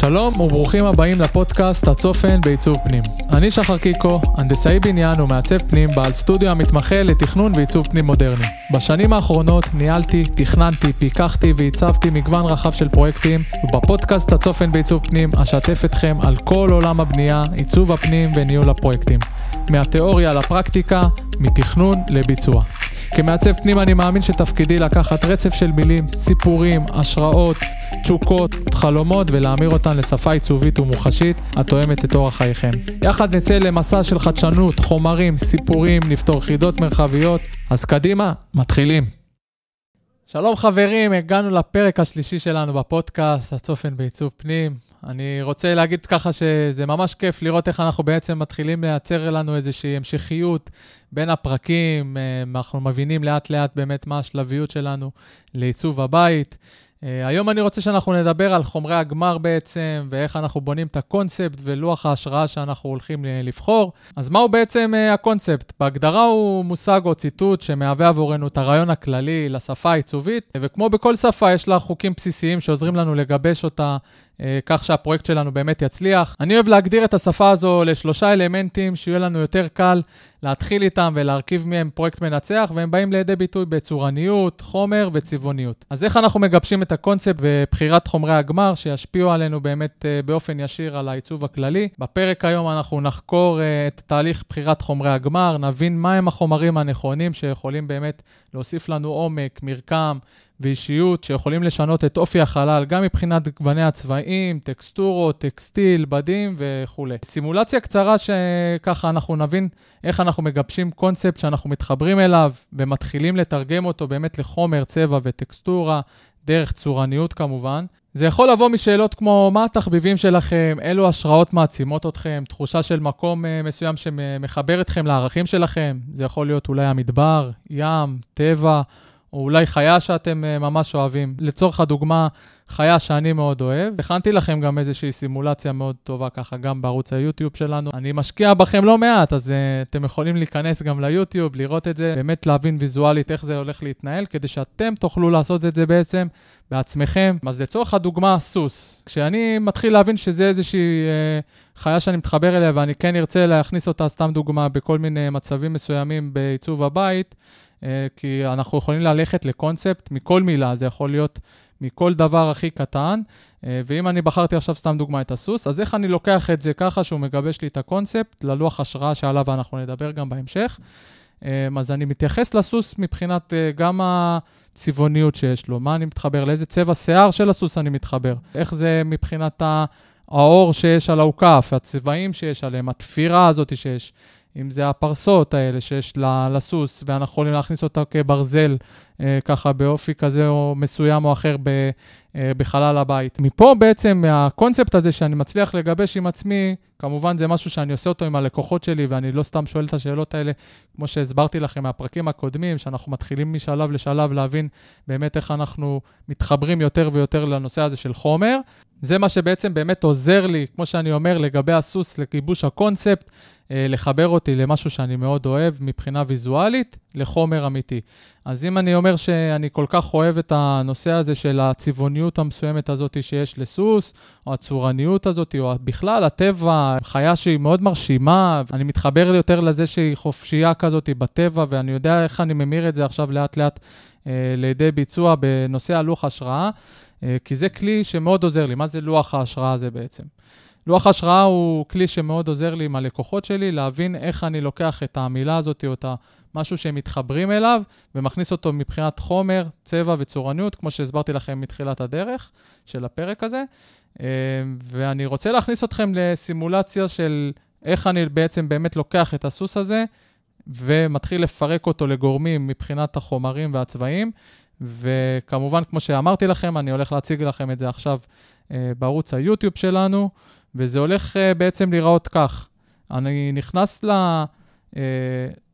שלום וברוכים הבאים לפודקאסט הצופן בעיצוב פנים. אני שחר קיקו, הנדסאי בניין ומעצב פנים, בעל סטודיו המתמחה לתכנון ועיצוב פנים מודרני. בשנים האחרונות ניהלתי, תכננתי, פיקחתי ועיצבתי מגוון רחב של פרויקטים, ובפודקאסט הצופן בעיצוב פנים אשתף אתכם על כל עולם הבנייה, עיצוב הפנים וניהול הפרויקטים. מהתיאוריה לפרקטיקה, מתכנון לביצוע. כמעצב פנים אני מאמין שתפקידי לקחת רצף של מילים, סיפורים, השראות, תשוקות, חלומות ולהמיר אותן לשפה עיצובית ומוחשית התואמת את אורח חייכם. יחד נצא למסע של חדשנות, חומרים, סיפורים, נפתור חידות מרחביות, אז קדימה, מתחילים. שלום חברים, הגענו לפרק השלישי שלנו בפודקאסט, הצופן בעיצוב פנים. אני רוצה להגיד ככה שזה ממש כיף לראות איך אנחנו בעצם מתחילים לייצר לנו איזושהי המשכיות בין הפרקים, אה, אנחנו מבינים לאט לאט באמת מה השלביות שלנו לעיצוב הבית. Uh, היום אני רוצה שאנחנו נדבר על חומרי הגמר בעצם, ואיך אנחנו בונים את הקונספט ולוח ההשראה שאנחנו הולכים לבחור. אז מהו בעצם uh, הקונספט? בהגדרה הוא מושג או ציטוט שמהווה עבורנו את הרעיון הכללי לשפה העיצובית, וכמו בכל שפה יש לה חוקים בסיסיים שעוזרים לנו לגבש אותה אה, כך שהפרויקט שלנו באמת יצליח. אני אוהב להגדיר את השפה הזו לשלושה אלמנטים, שיהיה לנו יותר קל להתחיל איתם ולהרכיב מהם פרויקט מנצח, והם באים לידי ביטוי בצורניות, חומר וצבעוניות. אז איך אנחנו מגבשים את הקונספט ובחירת חומרי הגמר שישפיעו עלינו באמת אה, באופן ישיר על העיצוב הכללי? בפרק היום אנחנו נחקור אה, את תהליך בחירת חומרי הגמר, נבין מהם החומרים הנכונים שיכולים באמת להוסיף לנו עומק, מרקם, ואישיות שיכולים לשנות את אופי החלל, גם מבחינת גווני הצבעים, טקסטורות, טקסטיל, בדים וכולי. סימולציה קצרה שככה אנחנו נבין איך אנחנו מגבשים קונספט שאנחנו מתחברים אליו ומתחילים לתרגם אותו באמת לחומר, צבע וטקסטורה, דרך צורניות כמובן. זה יכול לבוא משאלות כמו מה התחביבים שלכם, אילו השראות מעצימות אתכם, תחושה של מקום uh, מסוים שמחבר אתכם לערכים שלכם, זה יכול להיות אולי המדבר, ים, טבע. או אולי חיה שאתם uh, ממש אוהבים. לצורך הדוגמה, חיה שאני מאוד אוהב. הכנתי לכם גם איזושהי סימולציה מאוד טובה ככה, גם בערוץ היוטיוב שלנו. אני משקיע בכם לא מעט, אז uh, אתם יכולים להיכנס גם ליוטיוב, לראות את זה, באמת להבין ויזואלית איך זה הולך להתנהל, כדי שאתם תוכלו לעשות את זה בעצם בעצמכם. אז לצורך הדוגמה, סוס. כשאני מתחיל להבין שזה איזושהי uh, חיה שאני מתחבר אליה ואני כן ארצה להכניס אותה, סתם דוגמה, בכל מיני מצבים מסוימים בעיצוב הבית, אה, כי אנחנו יכולים ללכת לקונספט מכל מילה, זה יכול להיות מכל דבר הכי קטן. אה, ואם אני בחרתי עכשיו סתם דוגמא את הסוס, אז איך אני לוקח את זה ככה שהוא מגבש לי את הקונספט ללוח השראה שעליו אנחנו נדבר גם בהמשך. אה, אז אני מתייחס לסוס מבחינת גם הצבעוניות שיש לו, מה אני מתחבר, לאיזה צבע שיער של הסוס אני מתחבר, איך זה מבחינת האור שיש על האוכף, הצבעים שיש עליהם, התפירה הזאת שיש. אם זה הפרסות האלה שיש לסוס, ואנחנו יכולים להכניס אותה כברזל, אה, ככה באופי כזה או מסוים או אחר ב, בחלל הבית. מפה בעצם, הקונספט הזה שאני מצליח לגבש עם עצמי, כמובן זה משהו שאני עושה אותו עם הלקוחות שלי, ואני לא סתם שואל את השאלות האלה, כמו שהסברתי לכם מהפרקים הקודמים, שאנחנו מתחילים משלב לשלב להבין באמת איך אנחנו מתחברים יותר ויותר לנושא הזה של חומר. זה מה שבעצם באמת עוזר לי, כמו שאני אומר, לגבי הסוס, לגיבוש הקונספט. אה, לחבר אותי למשהו שאני מאוד אוהב מבחינה ויזואלית, לחומר אמיתי. אז אם אני אומר שאני כל כך אוהב את הנושא הזה של הצבעוניות המסוימת הזאת שיש לסוס, או הצורניות הזאת, או בכלל הטבע, חיה שהיא מאוד מרשימה, אני מתחבר יותר לזה שהיא חופשייה כזאת בטבע, ואני יודע איך אני ממיר את זה עכשיו לאט-לאט אה, לידי ביצוע בנושא הלוח השראה, אה, כי זה כלי שמאוד עוזר לי. מה זה לוח ההשראה הזה בעצם? לוח השראה הוא כלי שמאוד עוזר לי עם הלקוחות שלי, להבין איך אני לוקח את המילה הזאת או את המשהו שהם מתחברים אליו, ומכניס אותו מבחינת חומר, צבע וצורניות, כמו שהסברתי לכם מתחילת הדרך של הפרק הזה. אה, ואני רוצה להכניס אתכם לסימולציה של איך אני בעצם באמת לוקח את הסוס הזה, ומתחיל לפרק אותו לגורמים מבחינת החומרים והצבעים. וכמובן, כמו שאמרתי לכם, אני הולך להציג לכם את זה עכשיו אה, בערוץ היוטיוב שלנו. וזה הולך uh, בעצם להיראות כך. אני נכנס ל, uh,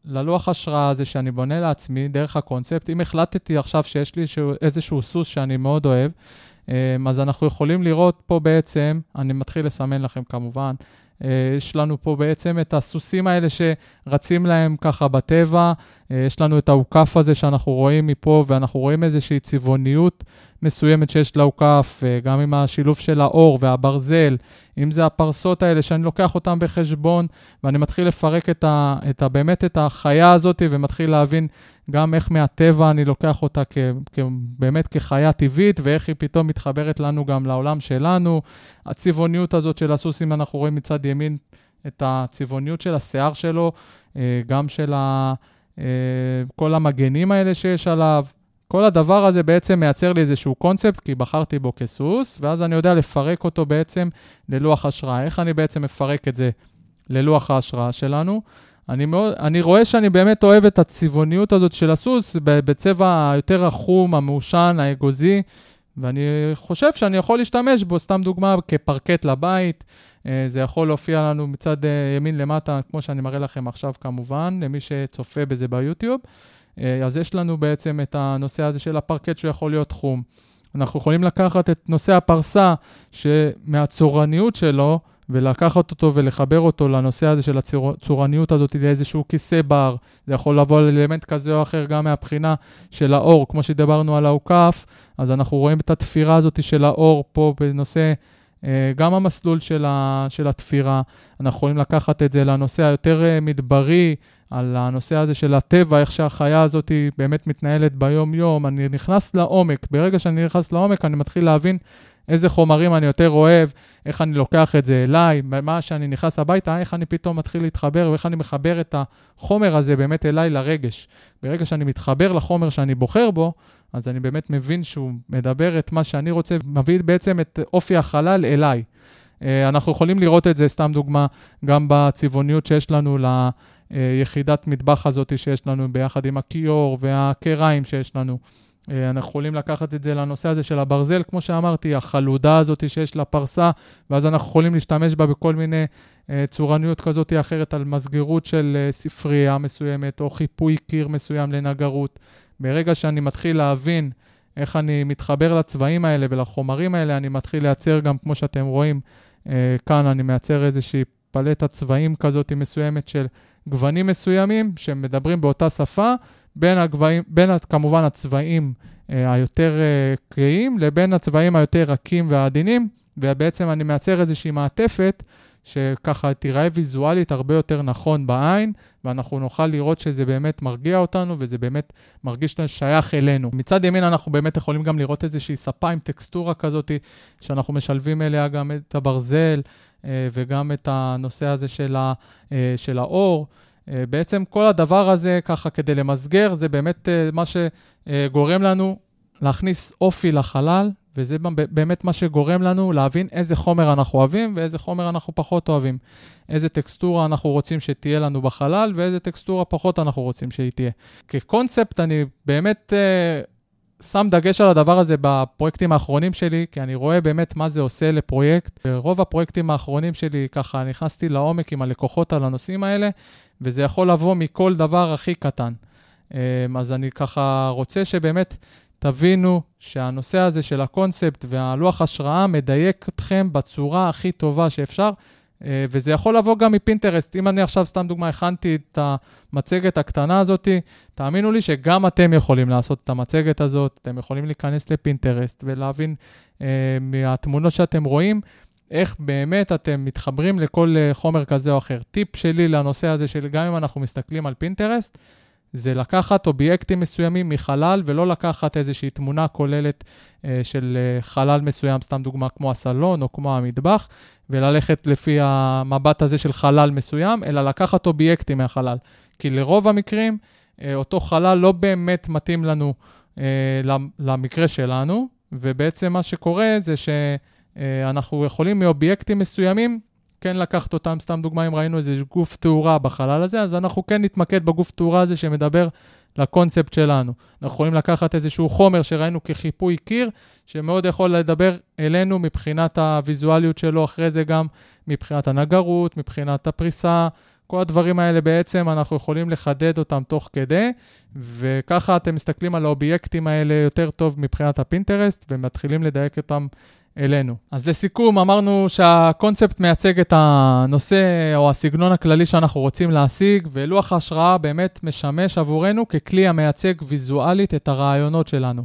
ללוח השראה הזה שאני בונה לעצמי דרך הקונספט. אם החלטתי עכשיו שיש לי איזשהו סוס שאני מאוד אוהב, um, אז אנחנו יכולים לראות פה בעצם, אני מתחיל לסמן לכם כמובן, uh, יש לנו פה בעצם את הסוסים האלה שרצים להם ככה בטבע, יש לנו את האוכף הזה שאנחנו רואים מפה, ואנחנו רואים איזושהי צבעוניות מסוימת שיש לאוכף, גם עם השילוב של האור והברזל, אם זה הפרסות האלה שאני לוקח אותן בחשבון, ואני מתחיל לפרק את ה, את ה, באמת את החיה הזאת, ומתחיל להבין גם איך מהטבע אני לוקח אותה כ, כ, באמת כחיה טבעית, ואיך היא פתאום מתחברת לנו גם לעולם שלנו. הצבעוניות הזאת של הסוס, אם אנחנו רואים מצד ימין את הצבעוניות של השיער שלו, גם של ה... כל המגנים האלה שיש עליו, כל הדבר הזה בעצם מייצר לי איזשהו קונספט, כי בחרתי בו כסוס, ואז אני יודע לפרק אותו בעצם ללוח השראה. איך אני בעצם מפרק את זה ללוח ההשראה שלנו? אני, מאוד, אני רואה שאני באמת אוהב את הצבעוניות הזאת של הסוס בצבע היותר החום, המעושן, האגוזי, ואני חושב שאני יכול להשתמש בו, סתם דוגמה, כפרקט לבית. אה, זה יכול להופיע לנו מצד אה, ימין למטה, כמו שאני מראה לכם עכשיו כמובן, למי שצופה בזה ביוטיוב. אה, אז יש לנו בעצם את הנושא הזה של הפרקט שיכול להיות תחום. אנחנו יכולים לקחת את נושא הפרסה, שמהצורניות שלו, ולקחת אותו ולחבר אותו לנושא הזה של הצורניות הזאת לאיזשהו כיסא בר. זה יכול לבוא על אלמנט כזה או אחר גם מהבחינה של האור, כמו שדיברנו על האוכף, אז אנחנו רואים את התפירה הזאת של האור פה בנושא, גם המסלול של, ה, של התפירה. אנחנו יכולים לקחת את זה לנושא היותר אה, מדברי, על הנושא הזה של הטבע, איך שהחיה הזאת באמת מתנהלת ביום-יום. אני נכנס לעומק. ברגע שאני נכנס לעומק, אני מתחיל להבין איזה חומרים אני יותר אוהב, איך אני לוקח את זה אליי, מה שאני נכנס הביתה, איך אני פתאום מתחיל להתחבר ואיך אני מחבר את החומר הזה באמת אליי לרגש. ברגע שאני מתחבר לחומר שאני בוחר בו, אז אני באמת מבין שהוא מדבר את מה שאני רוצה, מביא בעצם את אופי החלל אליי. אה, אנחנו יכולים לראות את זה, סתם דוגמה, גם בצבעוניות שיש לנו ליחידת מטבח הזאת שיש לנו ביחד עם הכיור והקריים שיש לנו. אה, אנחנו יכולים לקחת את זה לנושא הזה של הברזל, כמו שאמרתי, החלודה הזאת שיש לה פרסה, ואז אנחנו יכולים להשתמש בה בכל מיני אה, צורניות כזאת או אחרת על מסגרות של אה, ספרייה מסוימת, או חיפוי קיר מסוים לנגרות. ברגע שאני מתחיל להבין איך אני מתחבר לצבעים האלה ולחומרים האלה, אני מתחיל לייצר גם, כמו שאתם רואים, כאן אני מייצר איזושהי פלטת צבעים כזאת מסוימת של גוונים מסוימים שמדברים באותה שפה, בין, הגבעים, בין כמובן הצבעים אה, היותר אה, קריאים לבין הצבעים היותר רכים ועדינים, ובעצם אני מייצר איזושהי מעטפת שככה תיראה ויזואלית הרבה יותר נכון בעין, ואנחנו נוכל לראות שזה באמת מרגיע אותנו וזה באמת מרגיש שייך אלינו. מצד ימין אנחנו באמת יכולים גם לראות איזושהי ספה עם טקסטורה כזאת, שאנחנו משלבים אליה גם את הברזל וגם את הנושא הזה של, ה, אה, של האור. אה, בעצם כל הדבר הזה, ככה כדי למסגר, זה באמת אה, מה שגורם לנו להכניס אופי לחלל, וזה באמת מה שגורם לנו להבין איזה חומר אנחנו אוהבים ואיזה חומר אנחנו פחות אוהבים. איזה טקסטורה אנחנו רוצים שתהיה לנו בחלל ואיזה טקסטורה פחות אנחנו רוצים שהיא תהיה. כקונספט, אני באמת שם דגש על הדבר הזה בפרויקטים האחרונים שלי, כי אני רואה באמת מה זה עושה לפרויקט. רוב הפרויקטים האחרונים שלי, ככה נכנסתי לעומק עם הלקוחות על הנושאים האלה, וזה יכול לבוא מכל דבר הכי קטן. אמ, אז אני ככה רוצה שבאמת תבינו שהנושא הזה של הקונספט והלוח השראה מדייק אתכם בצורה הכי טובה שאפשר, וזה יכול לבוא גם מפינטרסט. אם אני עכשיו, סתם דוגמה, הכנתי את המצגת הקטנה הזאת, תאמינו לי שגם אתם יכולים לעשות את המצגת הזאת, אתם יכולים להיכנס לפינטרסט ולהבין אה, מהתמונות שאתם רואים איך באמת אתם מתחברים לכל אה, חומר כזה או אחר. טיפ שלי לנושא הזה, של גם אם אנחנו מסתכלים על פינטרסט, זה לקחת אובייקטים מסוימים מחלל ולא לקחת איזושהי תמונה כוללת אה, של אה, חלל מסוים, סתם דוגמה כמו הסלון או כמו המטבח, וללכת לפי המבט הזה של חלל מסוים, אלא לקחת אובייקטים מהחלל. כי לרוב המקרים, אה, אותו חלל לא באמת מתאים לנו אה, למקרה שלנו, ובעצם מה שקורה זה ש... אה, יכולים מאובייקטים מסוימים כן לקחת אותם, סתם דוגמה, אם ראינו איזה גוף תאורה בחלל הזה, אז אנחנו כן נתמקד בגוף תאורה הזה שמדבר לקונספט שלנו. אנחנו יכולים לקחת איזשהו חומר שראינו כחיפוי קיר, שמאוד יכול לדבר אלינו מבחינת הוויזואליות שלו, אחרי זה גם מבחינת הנגרות, מבחינת הפריסה, כל הדברים האלה בעצם אנחנו יכולים לחדד אותם תוך כדי, וככה אתם מסתכלים על האובייקטים האלה יותר טוב מבחינת הפינטרסט, ומתחילים לדייק אותם אלינו. אז לסיכום, אמרנו שהקונספט מייצג את הנושא או הסגנון הכללי שאנחנו רוצים להשיג, ולוח ההשראה באמת משמש עבורנו ככלי המייצג ויזואלית את הרעיונות שלנו.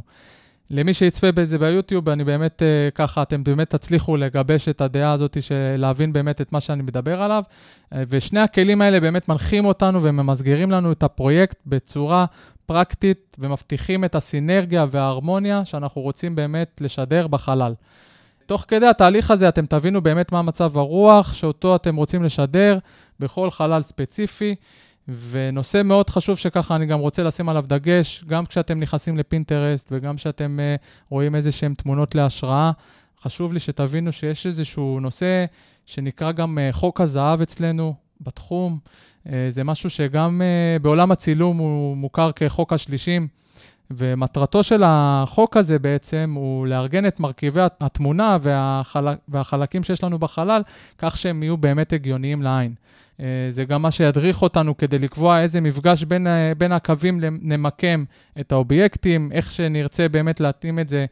למי שיצפה בזה ביוטיוב, אני באמת, אה, ככה, אתם באמת תצליחו לגבש את הדעה הזאת של להבין באמת את מה שאני מדבר עליו. אה, ושני הכלים האלה באמת מנחים אותנו וממסגרים לנו את הפרויקט בצורה פרקטית ומבטיחים את הסינרגיה וההרמוניה שאנחנו רוצים באמת לשדר בחלל. תוך כדי התהליך הזה אתם תבינו באמת מה מצב הרוח שאותו אתם רוצים לשדר בכל חלל ספציפי. ונושא מאוד חשוב שככה אני גם רוצה לשים עליו דגש, גם כשאתם נכנסים לפינטרסט וגם כשאתם uh, רואים איזה שהן תמונות להשראה, חשוב לי שתבינו שיש איזשהו נושא שנקרא גם uh, חוק הזהב אצלנו בתחום. Uh, זה משהו שגם uh, בעולם הצילום הוא מוכר כחוק השלישים. ומטרתו של החוק הזה בעצם הוא לארגן את מרכיבי התמונה והחל... והחלקים שיש לנו בחלל, כך שהם יהיו באמת הגיוניים לעין. אה, זה גם מה שידריך אותנו כדי לקבוע איזה מפגש בין, אה, בין הקווים נמקם את האובייקטים, איך שנרצה באמת להתאים את זה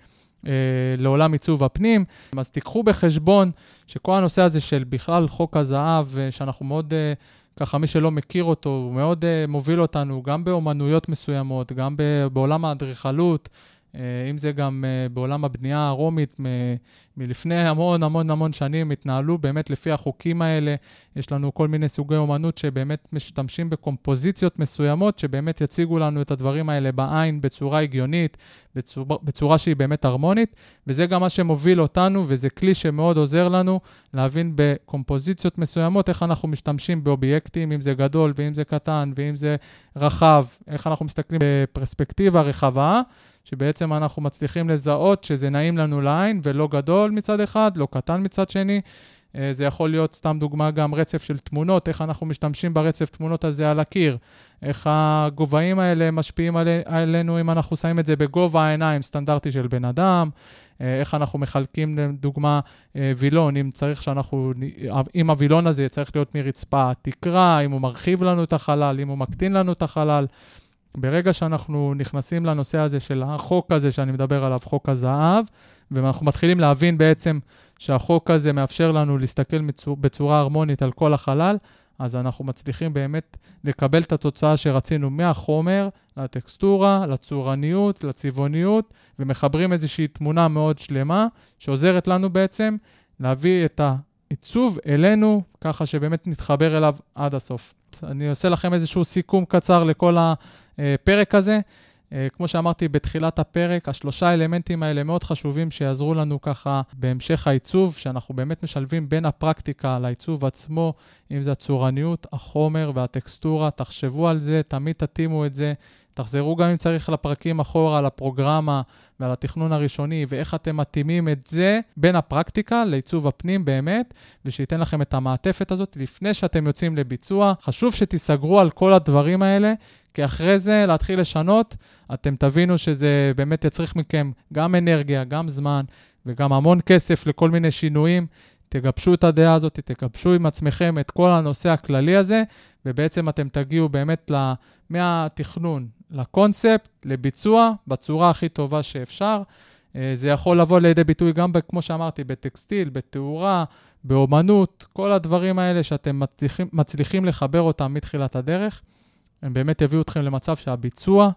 אה, לעולם עיצוב הפנים. אז תיקחו בחשבון שכל הנושא הזה של בכלל חוק הזהב, שאנחנו מאוד... ככה, מי שלא מכיר אותו, הוא מאוד uh, מוביל אותנו גם באומנויות מסוימות, גם בעולם האדריכלות, אם זה גם uh, בעולם הבנייה הרומית, מלפני המון המון המון שנים התנהלו באמת לפי החוקים האלה. יש לנו כל מיני סוגי אומנות שבאמת משתמשים בקומפוזיציות מסוימות, שבאמת יציגו לנו את הדברים האלה בעין בצורה הגיונית, בצורה, בצורה שהיא באמת הרמונית, וזה גם מה שמוביל אותנו, וזה כלי שמאוד עוזר לנו להבין בקומפוזיציות מסוימות איך אנחנו משתמשים באובייקטים, אם זה גדול ואם זה קטן ואם זה רחב, איך אנחנו מסתכלים בפרספקטיבה רחבה. שבעצם אנחנו מצליחים לזהות שזה נעים לנו לעין ולא גדול מצד אחד, לא קטן מצד שני. אה, זה יכול להיות, סתם דוגמה, גם רצף של תמונות, איך אנחנו משתמשים ברצף תמונות הזה על הקיר, איך הגובהים האלה משפיעים עלי, עלינו אם אנחנו שמים את זה בגובה העיניים סטנדרטי של בן אדם, אה, איך אנחנו מחלקים, לדוגמה, אה, וילון, אם צריך שאנחנו, אם הווילון הזה צריך להיות מרצפה תקרה, אם הוא מרחיב לנו את החלל, אם הוא מקטין לנו את החלל. ברגע שאנחנו נכנסים לנושא הזה של החוק הזה שאני מדבר עליו, חוק הזהב, ואנחנו מתחילים להבין בעצם שהחוק הזה מאפשר לנו להסתכל בצורה הרמונית על כל החלל, אז אנחנו מצליחים באמת לקבל את התוצאה שרצינו מהחומר לטקסטורה, לצורניות, לצבעוניות, ומחברים איזושהי תמונה מאוד שלמה, שעוזרת לנו בעצם להביא את העיצוב אלינו, ככה שבאמת נתחבר אליו עד הסוף. אני עושה לכם איזשהו סיכום קצר לכל הפרק הזה. אה, כמו שאמרתי בתחילת הפרק, השלושה אלמנטים האלה מאוד חשובים שיעזרו לנו ככה בהמשך העיצוב, שאנחנו באמת משלבים בין הפרקטיקה לעיצוב עצמו, אם זה הצורניות, החומר והטקסטורה. תחשבו על זה, תמיד תתאימו את זה. תחזרו גם אם צריך לפרקים אחורה, לפרוגרמה ועל התכנון הראשוני, ואיך אתם מתאימים את זה בין הפרקטיקה לעיצוב הפנים באמת, ושייתן לכם את המעטפת הזאת לפני שאתם יוצאים לביצוע. חשוב שתיסגרו על כל הדברים האלה, כי אחרי זה להתחיל לשנות, אתם תבינו שזה באמת יצריך מכם גם אנרגיה, גם זמן וגם המון כסף לכל מיני שינויים. תגבשו את הדעה הזאת, תגבשו עם עצמכם את כל הנושא הכללי הזה, ובעצם אתם תגיעו באמת מהתכנון לקונספט, לביצוע, בצורה הכי טובה שאפשר. אה, זה יכול לבוא לידי ביטוי גם, כמו שאמרתי, בטקסטיל, בתאורה, באומנות, כל הדברים האלה שאתם מצליחים, מצליחים לחבר אותם מתחילת הדרך. הם באמת יביאו אתכם למצב שהביצוע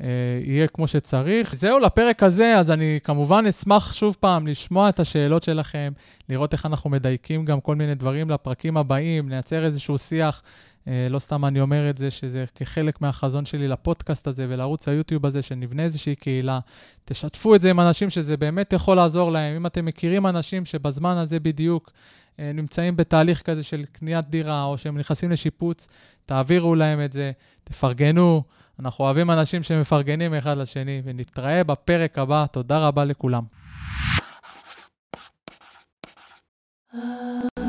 יהיה כמו שצריך. זהו לפרק הזה, אז אני כמובן אשמח שוב פעם לשמוע את השאלות שלכם, לראות איך אנחנו מדייקים גם כל מיני דברים לפרקים הבאים, לייצר איזשהו שיח. אה, לא סתם אני אומר את זה, שזה כחלק מהחזון שלי לפודקאסט הזה ולערוץ היוטיוב הזה, שנבנה איזושהי קהילה. תשתפו את זה עם אנשים שזה באמת יכול לעזור להם. אם אתם מכירים אנשים שבזמן הזה בדיוק אה, אה, נמצאים בתהליך כזה של קניית דירה, או שהם נכנסים לשיפוץ, תעבירו להם את זה, תפרגנו. אנחנו אוהבים אנשים שמפרגנים אחד לשני, ונתראה בפרק הבא. תודה רבה לכולם. Uh...